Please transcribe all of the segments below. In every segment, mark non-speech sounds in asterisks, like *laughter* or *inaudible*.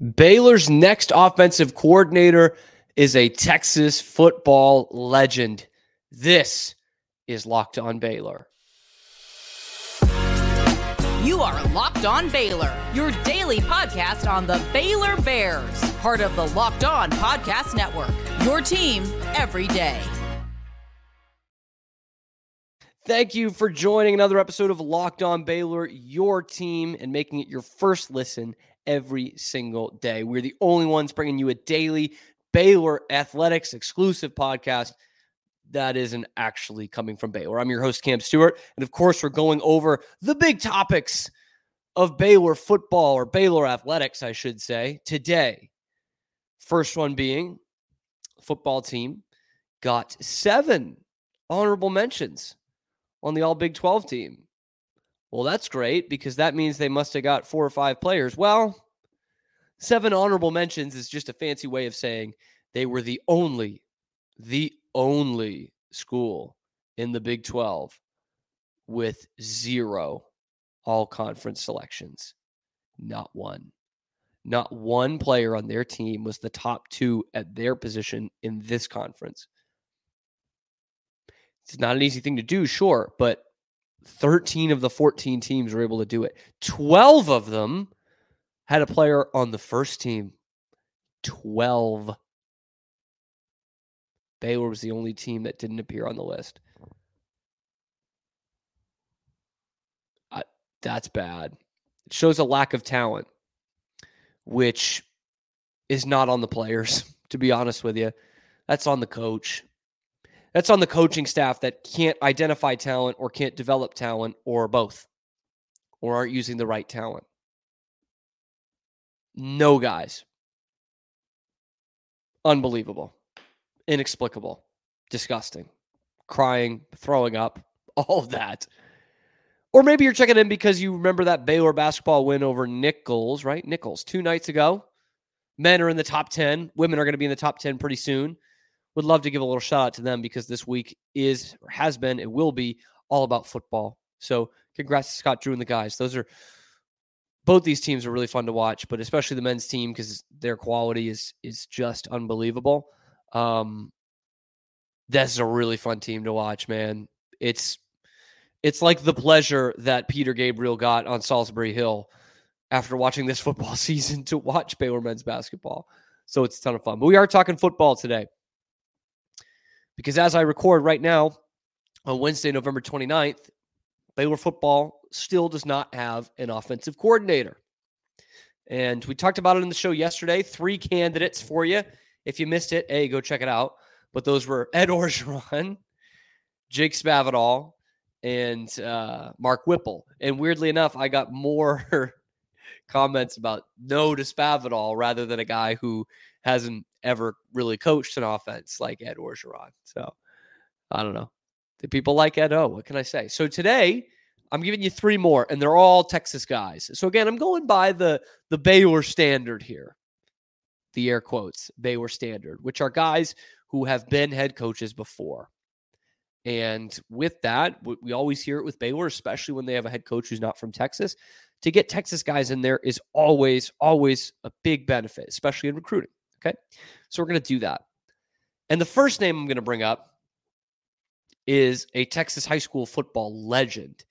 Baylor's next offensive coordinator is a Texas football legend. This is Locked On Baylor. You are Locked On Baylor, your daily podcast on the Baylor Bears, part of the Locked On Podcast Network. Your team every day. Thank you for joining another episode of Locked On Baylor, your team, and making it your first listen every single day. We're the only ones bringing you a daily Baylor athletics exclusive podcast that isn't actually coming from Baylor. I'm your host, Cam Stewart. And of course, we're going over the big topics of Baylor football or Baylor athletics, I should say, today. First one being football team got seven honorable mentions on the All Big 12 team. Well, that's great because that means they must have got four or five players. Well, seven honorable mentions is just a fancy way of saying they were the only, the only school in the Big 12 with zero all conference selections. Not one. Not one player on their team was the top two at their position in this conference. It's not an easy thing to do, sure, but 13 of the 14 teams were able to do it. 12 of them had a player on the first team. 12. Baylor was the only team that didn't appear on the list. I, that's bad. It shows a lack of talent, which is not on the players, *laughs* to be honest with you. That's on the coach. That's on the coaching staff that can't identify talent or can't develop talent or both or aren't using the right talent. No guys. Unbelievable. Inexplicable. Disgusting. Crying, throwing up, *laughs* all of that. Or maybe you're checking in because you remember that Baylor basketball win over Nicholls, right? Nicholls, two nights ago. Men are in the top 10. Women are going to be in the top 10 pretty soon would love to give a little shout out to them because this week is or has been, it will be all about football. So congrats to Scott Drew and the guys. Those are both these teams are really fun to watch, but especially the men's team because their quality is is just unbelievable. Um, that's a really fun team to watch, man. It's it's like the pleasure that Peter Gabriel got on Solsbury Hill after watching this *laughs* football season to watch Baylor men's basketball. So it's a ton of fun. But we are talking football today. Because as I record right now on Wednesday, November 29th, Baylor football still does not have an offensive coordinator. And we talked about it in the show yesterday. Three candidates for you. If you missed it, hey, go check it out. But those were Ed *laughs* Orgeron, Jake Spavital, and uh, Mark Whipple. And weirdly enough, I got more *laughs* comments about no to Spavital rather than a guy who hasn't ever really coached an offense like Ed Orgeron. So I don't know. People like Ed O. What can I say? So today I'm giving you three more, and they're all Texas guys. So again, I'm going by the the Baylor standard here. The air quotes Baylor standard, which are guys who have been head coaches before. And with that, we always hear it with Baylor, especially when they have a head coach who's not from Texas. To get Texas guys in there is always, always a big benefit, especially in recruiting. Okay. So we're going to do that. And the first name I'm going to bring up is a Texas high school football legend,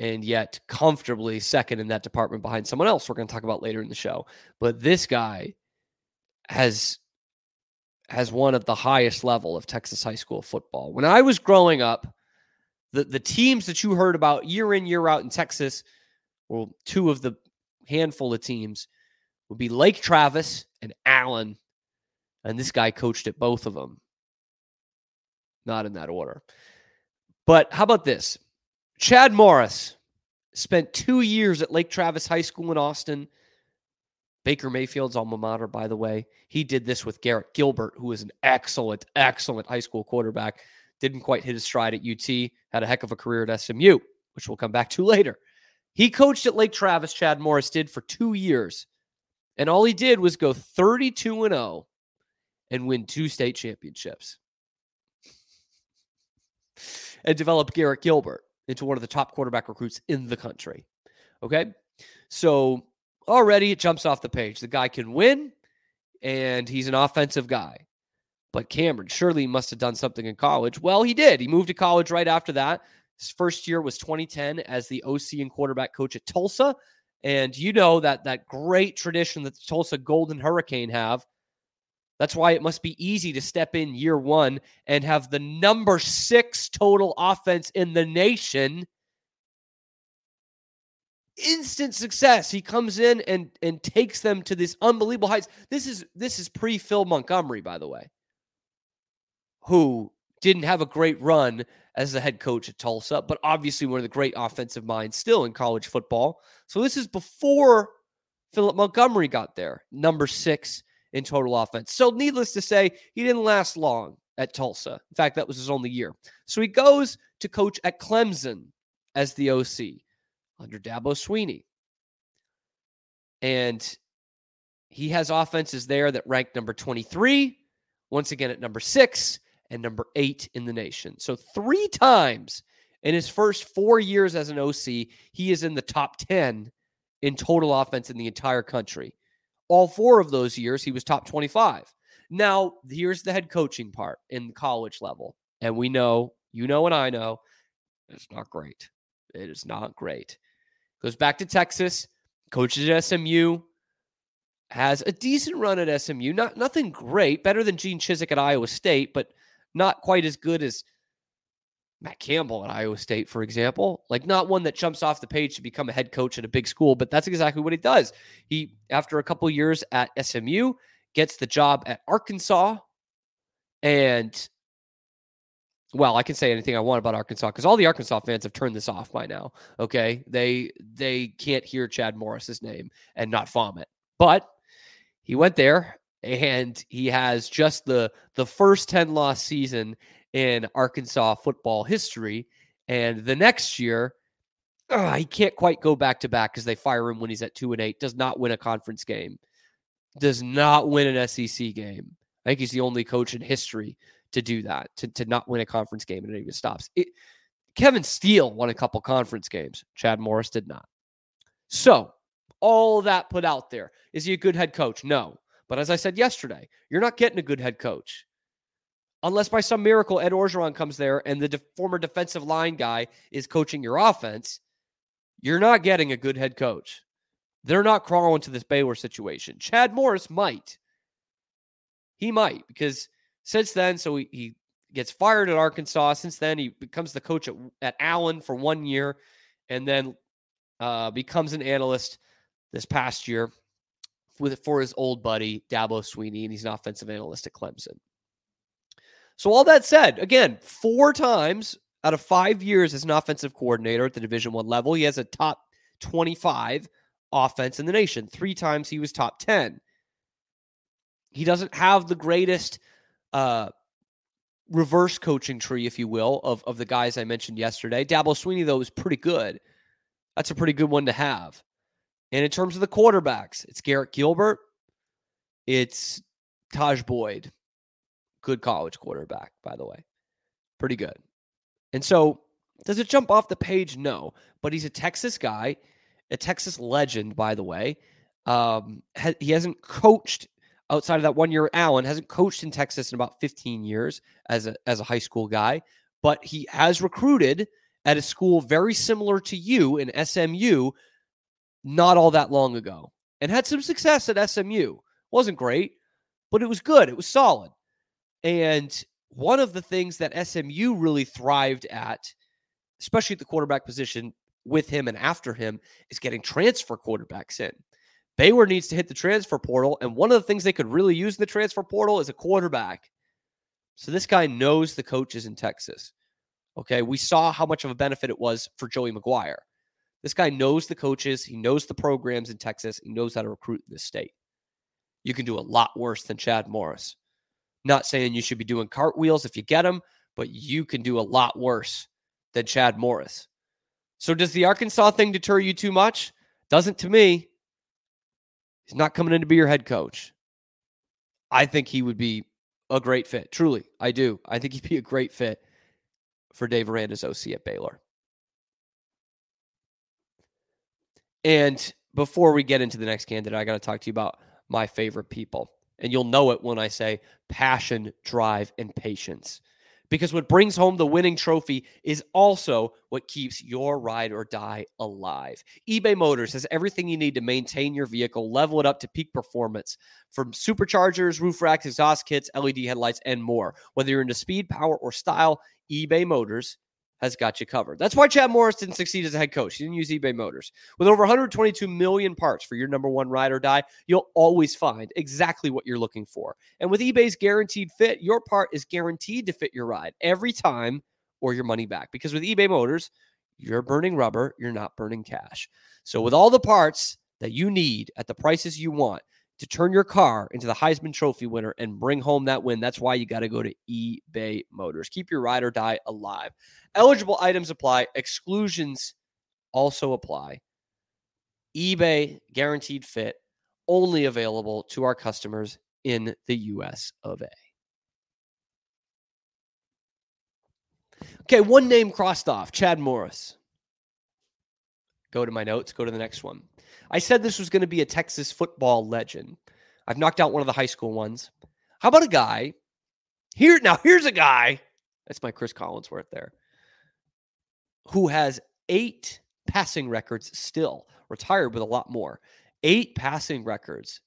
and yet comfortably second in that department behind someone else we're going to talk about later in the show. But this guy has has one at the highest level of Texas high school football. When I was growing up, the, the teams that you heard about year in, year out in Texas, well, two of the handful of teams would be Lake Travis and Allen. And this guy coached at both of them. Not in that order. But how about this? Chad Morris spent two years at Lake Travis High School in Austin. Baker Mayfield's alma mater, by the way. He did this with Garrett Gilbert, who is an excellent, excellent high school quarterback. Didn't quite hit his stride at UT, had a heck of a career at SMU, which we'll come back to *laughs* later. He coached at Lake Travis, Chad Morris did for two years. And all he did was go 32 and 0 and win two state championships and develop Garrett Gilbert into one of the top quarterback recruits in the country. Okay. So already it jumps off the page. The guy can win, and he's an offensive guy. But Cameron surely must have done something in college. Well, he did. He moved to college right after that. His first year was 2010 as the OC and quarterback coach at Tulsa. And you know that that great tradition that the Tulsa Golden Hurricane have. That's why it must be easy to step in year one and have the number six total offense in the nation. Instant success. He comes in and and takes them to this unbelievable heights. This is this is pre Phil Montgomery, by the way, who didn't have a great run as the head coach at Tulsa, but obviously one of the great offensive minds still in college football. So this is before Philip Montgomery got there, number six in total offense. So needless to say, he didn't last long at Tulsa. In fact, that was his only year. So he goes to coach at Clemson as the OC under Dabo Swinney. And he has offenses there that rank number 23, once again at number six, and number eight in the nation. So, three times in his first four years as an OC, he is in the top 10 in total offense in the entire country. All four of those years, he was top 25. Now, here's the head coaching part in the college level. And we know, you know, and I know, it's not great. It is not great. Goes back to Texas, coaches at SMU, has a decent run at SMU. Not nothing great, better than Gene Chizik at Iowa State, but not quite as good as Matt Campbell at Iowa State, for example. Like not one that jumps off the page to become a head coach at a big school, but that's exactly what he does. He, after a couple years at SMU, gets the job at Arkansas. And well, I can say anything I want about Arkansas because all the Arkansas fans have turned this off by now. Okay. They they can't hear Chad Morris's name and not vomit. But he went there and he has just the the first 10 loss season in Arkansas football history and the next year he can't quite go back to back because they fire him when he's at 2 and 8 does not win a conference game does not win an SEC game. I think he's the only coach in history to do that to, to not win a conference game and it even stops. It, Kevin Steele won a couple conference games. Chad Morris did not. So all that put out there is he a good head coach? No. But as I said yesterday, you're not getting a good head coach. Unless by some miracle Ed Orgeron comes there and the de- former defensive line guy is coaching your offense, you're not getting a good head coach. They're not crawling to this Baylor situation. Chad Morris might. He might because since then, so he, he gets fired at Arkansas. Since then, he becomes the coach at, at Allen for one year and then uh, becomes an analyst this past year with for his old buddy Dabo Swinney, and he's an offensive analyst at Clemson. So all that said, again, four times out of five years as an offensive coordinator at the Division One level, he has a top twenty-five offense in the nation. Three times he was top ten. He doesn't have the greatest uh, reverse coaching tree, if you will, of, of the guys I mentioned yesterday. Dabo Swinney, though, is pretty good. That's a pretty good one to have. And in terms of the quarterbacks, it's Garrett Gilbert, it's Tajh Boyd, good college quarterback, by the way. Pretty good. And so, does it jump off the page? No, but he's a Texas guy, a Texas legend, by the way. Um, ha- he hasn't coached outside of that one year. Allen hasn't coached in Texas in about 15 years as a as a high school guy, but he has recruited at a school very similar to you in SMU not all that long ago and had some success at SMU. Wasn't great, but it was good. It was solid. And one of the things that SMU really thrived at, especially at the quarterback position with him and after him, is getting transfer quarterbacks in. Baylor needs to hit the transfer portal. And one of the things they could really use in the transfer portal is a quarterback. So this guy knows the coaches in Texas. Okay. We saw how much of a benefit it was for Joey McGuire. This guy knows the coaches, he knows the programs in Texas, he knows how to recruit in this state. You can do a lot worse than Chad Morris. Not saying you should be doing cartwheels if you get them, but you can do a lot worse than Chad Morris. So does the Arkansas thing deter you too much? Doesn't to me. He's not coming in to be your head coach. I think he would be a great fit. Truly, I do. I think he'd be a great fit for Dave Aranda's OC at Baylor. And before we get into the next candidate, I got to talk to you about my favorite people. And you'll know it when I say passion, drive, and patience. Because what brings home the winning trophy is also what keeps your ride or die alive. eBay Motors has everything you need to maintain your vehicle, level it up to peak performance from superchargers, roof racks, exhaust kits, LED headlights, and more. Whether you're into speed, power, or style, eBay Motors has got you covered. That's why Chad Morris didn't succeed as a head coach. He didn't use eBay Motors. With over 122 million parts for your number one ride or die, you'll always find exactly what you're looking for. And with eBay's guaranteed fit, your part is guaranteed to fit your ride every time or your money back. Because with eBay Motors, you're burning rubber, you're not burning cash. So with all the parts that you need at the prices you want, to turn your car into the Heisman Trophy winner and bring home that win. That's why you got to go to eBay Motors. Keep your ride or die alive. Eligible items apply, exclusions also apply. eBay guaranteed fit only available to our customers in the US of A. Okay, one name crossed off Chad Morris. Go to my notes, go to the next one. I said this was going to be a Texas football legend. I've knocked out one of the high school ones. How about a guy here? Now, here's a guy. That's my Chris Collinsworth there, who has eight passing records still, retired with a lot more. Eight passing records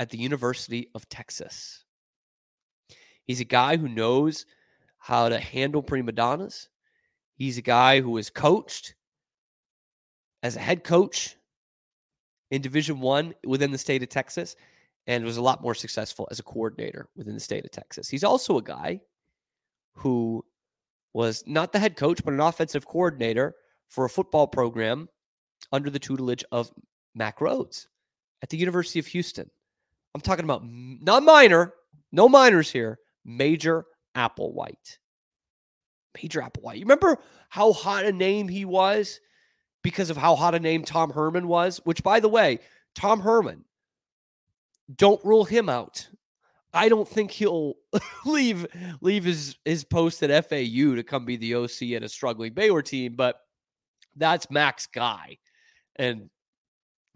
at the University of Texas. He's a guy who knows how to handle prima donnas. He's a guy who has coached as a head coach in Division One within the state of Texas, and was a lot more successful as a coordinator within the state of Texas. He's also a guy who was not the head coach, but an offensive coordinator for a football program under the tutelage of Mack Rhoades at the University of Houston. I'm talking about not minor, no minors here, Major Applewhite. Major Applewhite. You remember how hot a name he was because of how hot a name Tom Herman was, which, by the way, Tom Herman, don't rule him out. I don't think he'll *laughs* leave leave his his post at FAU to come be the OC at a struggling Baylor team, but that's Mack's guy, and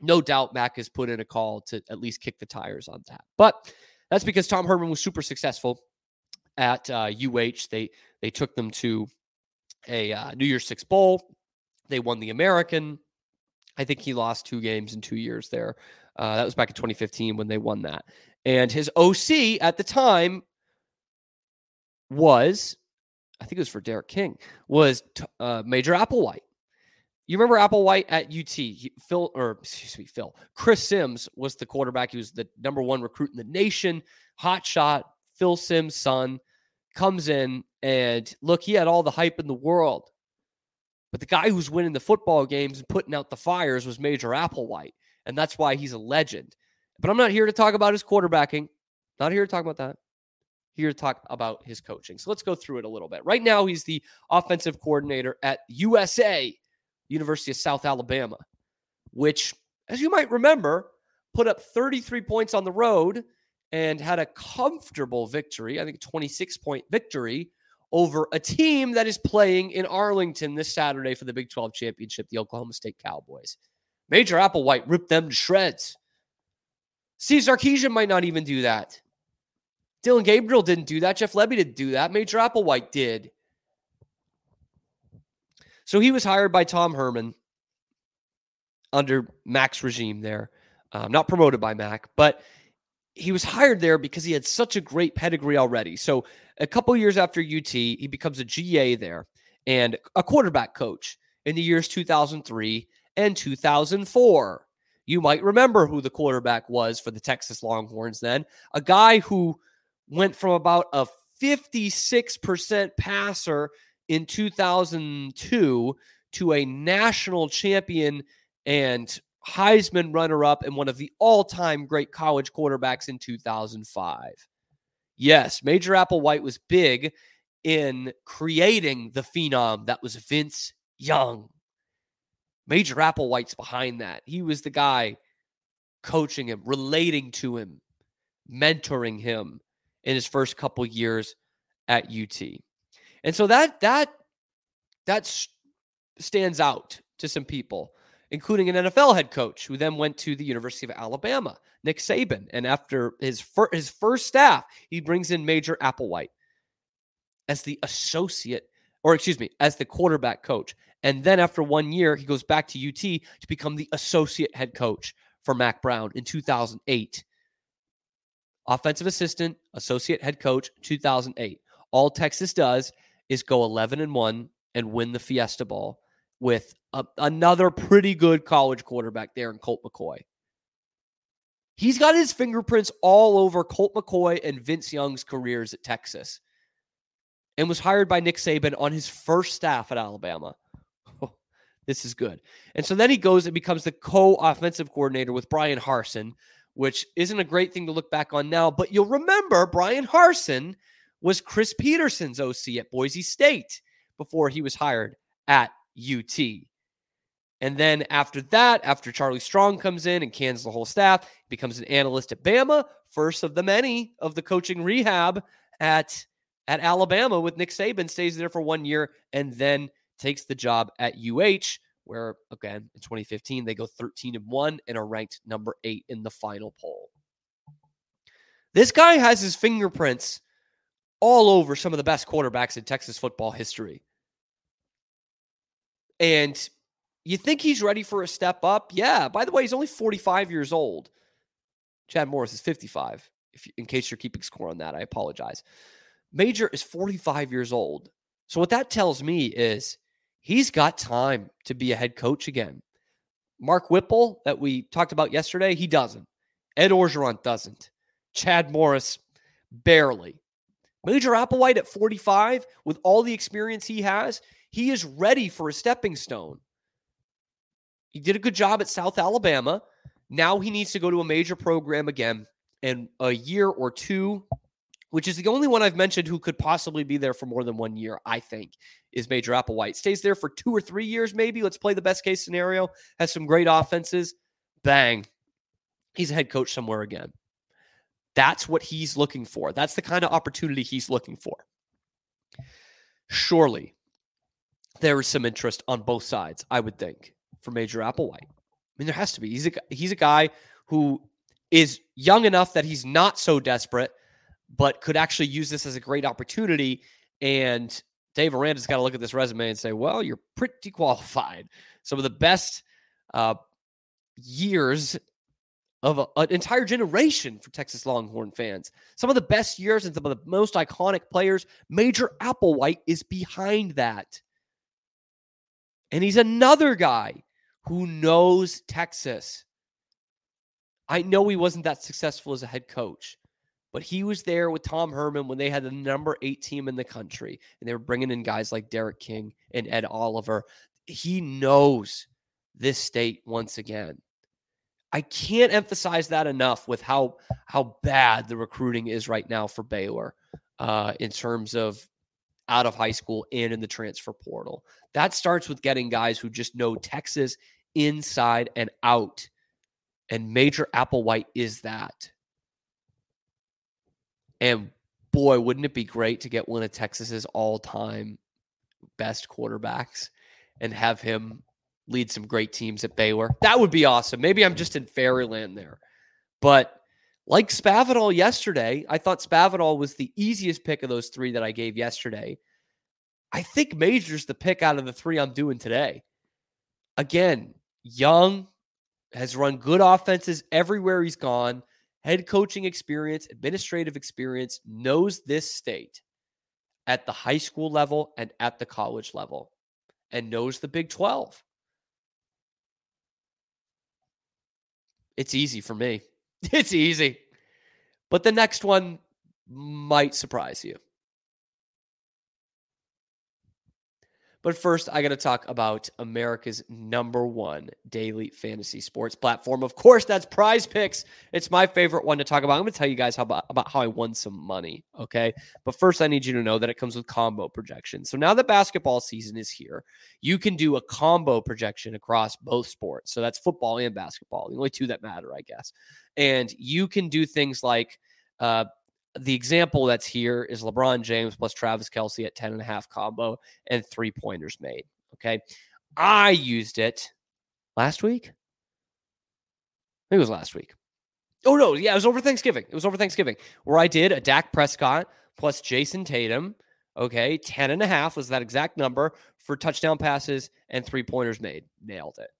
no doubt Mack has put in a call to at least kick the tires on that. But that's because Tom Herman was super successful at uh, UH. They they took them to a uh, New Year's Six bowl. They won the American. I think he lost two games in two years there. Uh, that was back in 2015 when they won that. And his OC at the time was, I think it was for D'Eriq King, was uh, Major Applewhite. You remember Applewhite at UT? He, Phil, or excuse me, Phil. Chris Simms was the quarterback. He was the number one recruit in the nation. Hot shot. Phil Simms' son comes in and look, he had all the hype in the world. But the guy who's winning the football games and putting out the fires was Major Applewhite. And that's why he's a legend. But I'm not here to talk about his quarterbacking. Not here to talk about that. Here to talk about his coaching. So let's go through it a little bit. Right now, he's the offensive coordinator at USA, University of South Alabama, which, as you might remember, put up 33 points on the road and had a comfortable victory, I think 26 point victory over a team that is playing in Arlington this Saturday for the Big 12 championship, the Oklahoma State Cowboys. Major Applewhite ripped them to shreds. Steve Sarkisian might not even do that. Dillon Gabriel didn't do that. Jeff Lebby didn't do that. Major Applewhite did. So he was hired by Tom Herman under Mack's regime there. Um, not promoted by Mack, but he was hired there because he had such a great pedigree already. So a couple years after UT, he becomes a GA there and a quarterback coach in the years 2003 and 2004. You might remember who the quarterback was for the Texas Longhorns then. A guy who went from about a 56% passer in 2002 to a national champion and Heisman runner up and one of the all time great college quarterbacks in 2005. Yes, Major Applewhite was big in creating the phenom that was Vince Young. Major Applewhite's behind that. He was the guy coaching him, relating to him, mentoring him in his first couple years at UT. And so that that that stands out to some people including an NFL head coach who then went to the University of Alabama, Nick Saban. And after his, fir- his first staff, he brings in Major Applewhite as the associate, or excuse me, as the quarterback coach. And then after one year, he goes back to UT to become the associate head coach for Mack Brown in 2008. Offensive assistant, associate head coach, 2008. All Texas does is go 11 and 1 and win the Fiesta Bowl with a, another pretty good college quarterback there in Colt McCoy. He's got his fingerprints all over Colt McCoy and Vince Young's careers at Texas and was hired by Nick Saban on his first staff at Alabama. *laughs* this is good. And so then he goes and becomes the co offensive coordinator with Bryan Harsin, which isn't a great thing to look back on now. But you'll remember Bryan Harsin was Chris Petersen's OC at Boise State before he was hired at UT. And then after that, after Charlie Strong comes in and cans the whole staff, becomes an analyst at Bama, first of the many of the coaching rehab at at Alabama with Nick Saban, stays there for one year, and then takes the job at UH, where again in 2015 they go 13 and 1 and are ranked number eight in the final poll. This guy has his fingerprints all over some of the best quarterbacks in Texas football history. And you think he's ready for a step up? Yeah. By the way, he's only 45 years old. Chad Morris is 55. If in case you're keeping score on that, I apologize. Major is 45 years old. So what that tells me is he's got time to be a head coach again. Mark Whipple that we talked about yesterday, he doesn't. Ed Orgeron doesn't. Chad Morris barely. Major Applewhite at 45 with all the experience he has, he is ready for a stepping stone. He did a good job at South Alabama. Now he needs to go to a major program again in a year or two which is the only one I've mentioned who could possibly be there for more than one year, I think, is Major Applewhite. Stays there for two or three years, maybe. Let's play the best case scenario. Has some great offenses. Bang. He's a head coach somewhere again. That's what he's looking for. That's the kind of opportunity he's looking for. Surely there is some interest on both sides, I would think, for Major Applewhite. I mean, there has to be. He's a he's a guy who is young enough that he's not so desperate but could actually use this as a great opportunity. And Dave Aranda's got to look at this resume and say, well, you're pretty qualified. Some of the best uh, years of a, an entire generation for Texas Longhorn fans. Some of the best years and some of the most iconic players. Major Applewhite is behind that. And he's another guy who knows Texas. I know he wasn't that successful as a head coach, but he was there with Tom Herman when they had the number eight team in the country, and they were bringing in guys like D'Eriq King and Ed Oliver. He knows this state once again. I can't emphasize that enough with how how bad the recruiting is right now for Baylor uh, in terms of out of high school and in the transfer portal. That starts with getting guys who just know Texas inside and out. And Major Applewhite is that. And boy, wouldn't it be great to get one of Texas's all-time best quarterbacks and have him lead some great teams at Baylor? That would be awesome. Maybe I'm just in fairyland there. But like Spavital yesterday, I thought Spavital was the easiest pick of those three that I gave yesterday. I think Major's the pick out of the three I'm doing today. Again, young, has run good offenses everywhere he's gone head coaching experience, administrative experience, knows this state at the high school level and at the college level, and knows the Big 12. It's easy for me. *laughs* It's easy. But the next one might surprise you. But first, I got to talk about America's number one daily fantasy sports platform. Of course, that's Prize Picks. It's my favorite one to talk about. I'm going to tell you guys how about, about how I won some money. Okay. But first, I need you to know that it comes with combo projection. So now that basketball season is here, you can do a combo projection across both sports. So that's football and basketball, the only two that matter, I guess. And you can do things like, uh, the example that's here is LeBron James plus Travis Kelce at 10 and a half combo and three pointers made. Okay. I used it last week. I think it was last week. Oh no, yeah, it was over Thanksgiving. It was over Thanksgiving where I did a Dak Prescott plus Jayson Tatum. Okay, 10 and a half was that exact number for touchdown passes and three pointers made. Nailed it.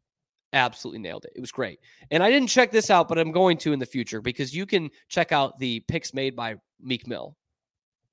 Absolutely nailed it. It was great. And I didn't check this out, but I'm going to in the future because you can check out the picks made by Meek Mill,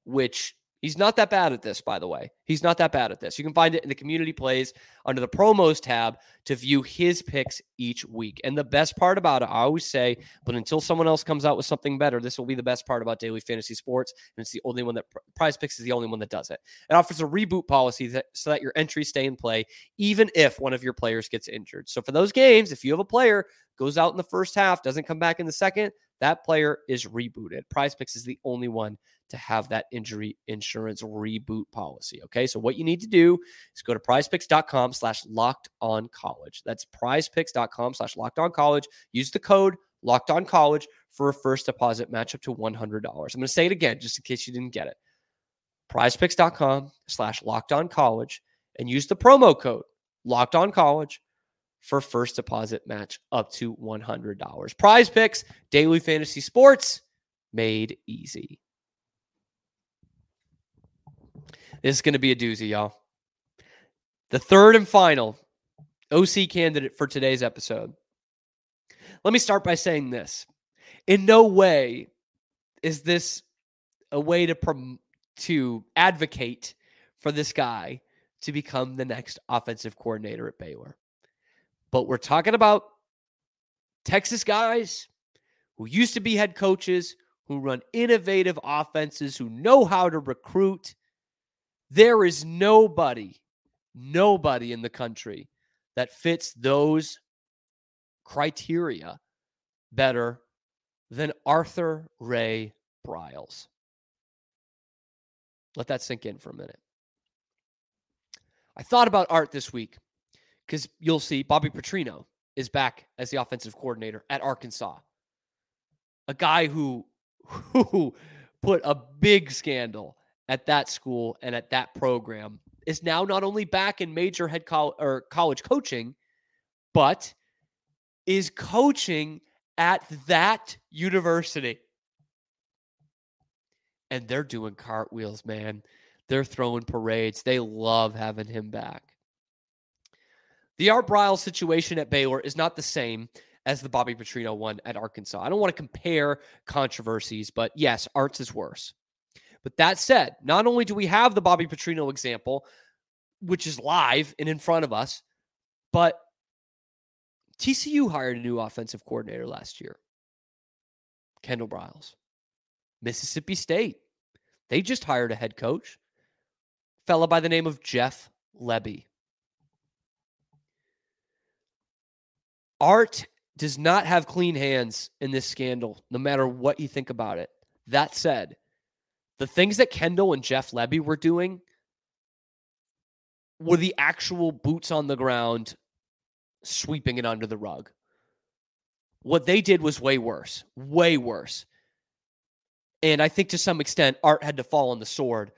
which He's not that bad at this, by the way. He's not that bad at this. You can find it in the community plays under the promos tab to view his picks each week. And the best part about it, I always say, but until someone else comes out with something better, this will be the best part about daily fantasy sports. And it's the only one that Prize Picks is the only one that does it. It offers a reboot policy that, so that your entries stay in play, even if one of your players gets injured. So for those games, if you have a player goes out in the first half, doesn't come back in the second, that player is rebooted. Prize Picks is the only one to have that injury insurance reboot policy. Okay. So what you need to do is go to prizepicks.com slash locked on college. That's prizepicks.com slash locked on college. Use the code locked on college for a first deposit match up to $100. I'm going to say it again just in case you didn't get it. Prizepicks.com slash locked on college and use the promo code locked on college for first deposit match up to $100. Prize picks, daily fantasy sports made easy. This is going to be a doozy, y'all. The third and final OC candidate for today's episode. Let me start by saying this. In no way is this a way to prom- to advocate for this guy to become the next offensive coordinator at Baylor. But we're talking about Texas guys who used to be head coaches, who run innovative offenses, who know how to recruit. There is nobody, nobody in the country that fits those criteria better than Arthur Ray Briles. Let that sink in for a minute. I thought about Art this week because you'll see Bobby Petrino is back as the offensive coordinator at Arkansas. A guy who *laughs* who put a big scandal at that school and at that program is now not only back in major head college or college coaching, but is coaching at that university. And they're doing cartwheels, man. They're throwing parades. They love having him back. The Art Briles situation at Baylor is not the same as the Bobby Petrino one at Arkansas. I don't want to compare controversies, but yes, Art's is worse. But that said, not only do we have the Bobby Petrino example, which is live and in front of us, but TCU hired a new offensive coordinator last year, Kendall Briles. Mississippi State, they just hired a head coach, fella by the name of Jeff Lebby. Art does not have clean hands in this scandal, no matter what you think about it. That said, the things that Kendall and Jeff Lebby were doing were the actual boots on the ground, sweeping it under the rug. What they did was way worse, way worse. And I think to some extent, Art had to fall on the sword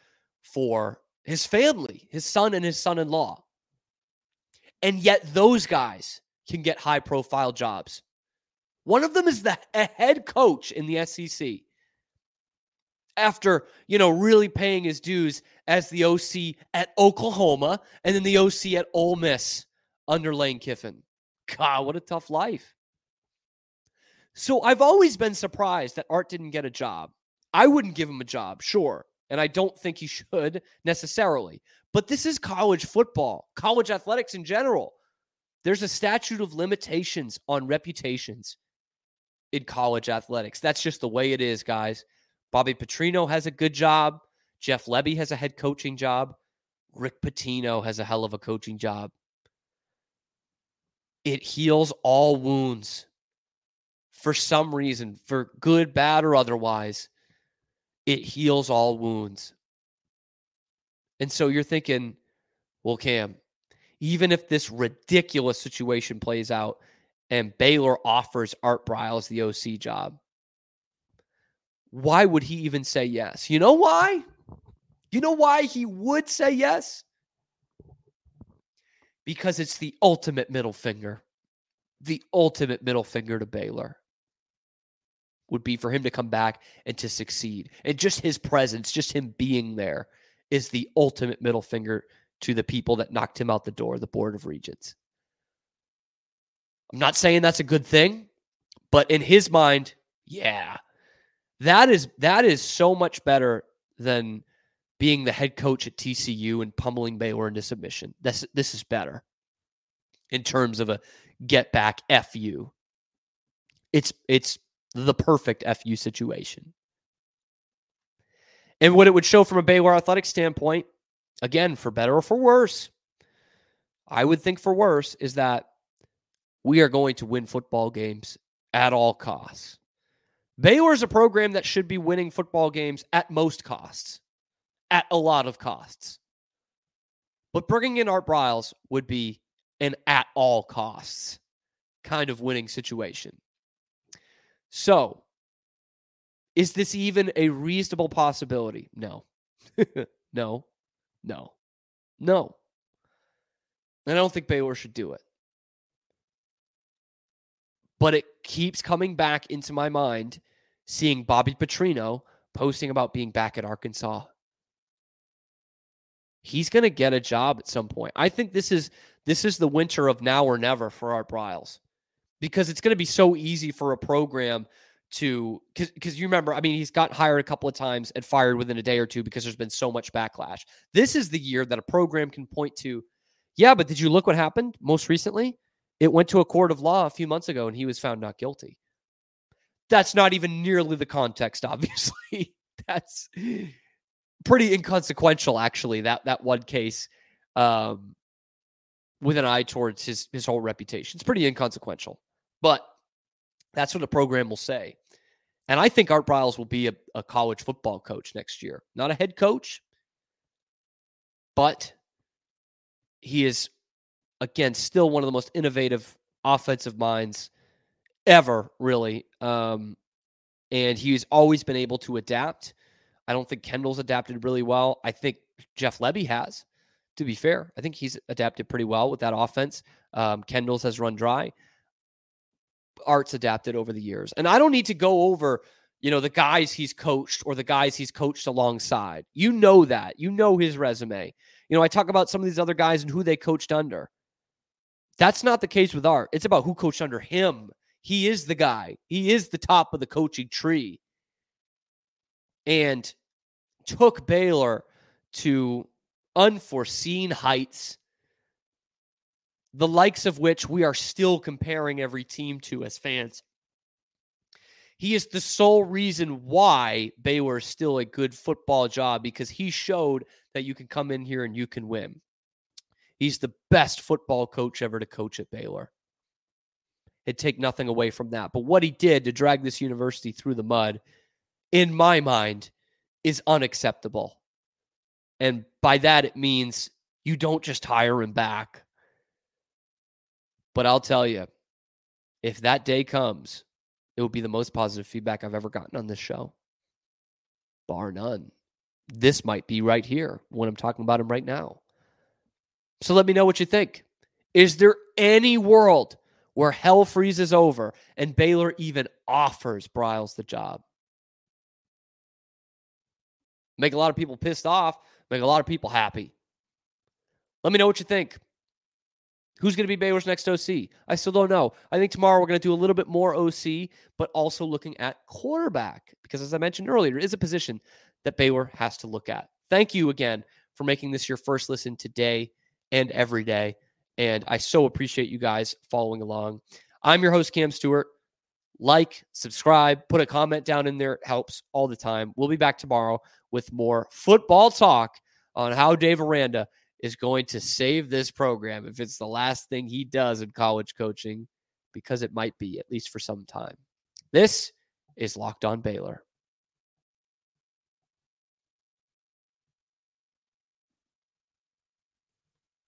for his family, his son and his son in law. And yet, those guys can get high profile jobs. One of them is the head coach in the SEC. After, you know, really paying his dues as the OC at Oklahoma and then the OC at Ole Miss under Lane Kiffin. God, what a tough life. So I've always been surprised that Art didn't get a job. I wouldn't give him a job, sure. And I don't think he should necessarily. But this is college football, college athletics in general. There's a statute of limitations on reputations in college athletics. That's just the way it is, guys. Bobby Petrino has a good job. Jeff Lebby has a head coaching job. Rick Pitino has a hell of a coaching job. It heals all wounds for some reason, for good, bad, or otherwise. It heals all wounds. And so you're thinking, well, Cam, even if this ridiculous situation plays out and Baylor offers Art Briles the OC job, why would he even say yes? You know why? You know why he would say yes? Because it's the ultimate middle finger. the ultimate middle finger to Baylor would be for him to come back and to succeed. And just his presence, just him being there, is the ultimate middle finger to the people that knocked him out the door, the Board of Regents. I'm not saying that's a good thing, but in his mind, yeah. That is that is so much better than being the head coach at TCU and pummeling Baylor into submission. This this is better in terms of a get back FU. It's it's the perfect FU situation. And what it would show from a Baylor athletic standpoint, again, for better or for worse, I would think for worse is that we are going to win football games at all costs. Baylor is a program that should be winning football games at most costs, at a lot of costs. But bringing in Art Briles would be an at all costs kind of winning situation. So, is this even a reasonable possibility? No. *laughs* no. No. No. And I don't think Baylor should do it. But it keeps coming back into my mind seeing Bobby Petrino posting about being back at Arkansas. He's going to get a job at some point. I think this is this is the winter of now or never for Art Briles because it's going to be so easy for a program to because you remember i mean he's got hired a couple of times and fired within a day or two because there's been so much backlash this is the year that a program can point to yeah but did you look what happened most recently it went to a court of law a few months ago and he was found not guilty that's not even nearly the context obviously *laughs* that's pretty inconsequential actually that that one case um with an eye towards his his whole reputation. It's pretty inconsequential, but that's what the program will say. And I think Art Briles will be a, a college football coach next year, not a head coach, but he is again still one of the most innovative offensive minds ever, really. Um, and he's always been able to adapt. I don't think Kendall's adapted really well. I think Jeff Lebby has to be fair. I think he's adapted pretty well with that offense. Um, Kendall's has run dry. Art's adapted over the years. And I don't need to go over, you know, the guys he's coached or the guys he's coached alongside. You know that. You know his resume. You know, I talk about some of these other guys and who they coached under. That's not the case with Art. It's about who coached under him. He is the guy. He is the top of the coaching tree. And took Baylor to unforeseen heights, the likes of which we are still comparing every team to as fans. He is the sole reason why Baylor is still a good football job because he showed that you can come in here and you can win. He's the best football coach ever to coach at Baylor. It'd take nothing away from that. But what he did to drag this university through the mud, in my mind, is unacceptable. And by that, it means you don't just hire him back. But I'll tell you, if that day comes, it will be the most positive feedback I've ever gotten on this show, bar none. This might be right here when I'm talking about him right now. So let me know what you think. Is there any world where hell freezes over and Baylor even offers Briles the job? Make a lot of people pissed off, make a lot of people happy. Let me know what you think. Who's going to be Baylor's next OC? I still don't know. I think tomorrow we're going to do a little bit more OC, but also looking at quarterback because, as I mentioned earlier, it is a position that Baylor has to look at. Thank you again for making this your first listen today and every day. And I so appreciate you guys following along. I'm your host, Cam Stewart. Like, subscribe, put a comment down in there. It helps all the time. We'll be back tomorrow with more football talk on how Dave Aranda is going to save this program if it's the last thing he does in college coaching, because it might be, at least for some time. This is Locked On Baylor.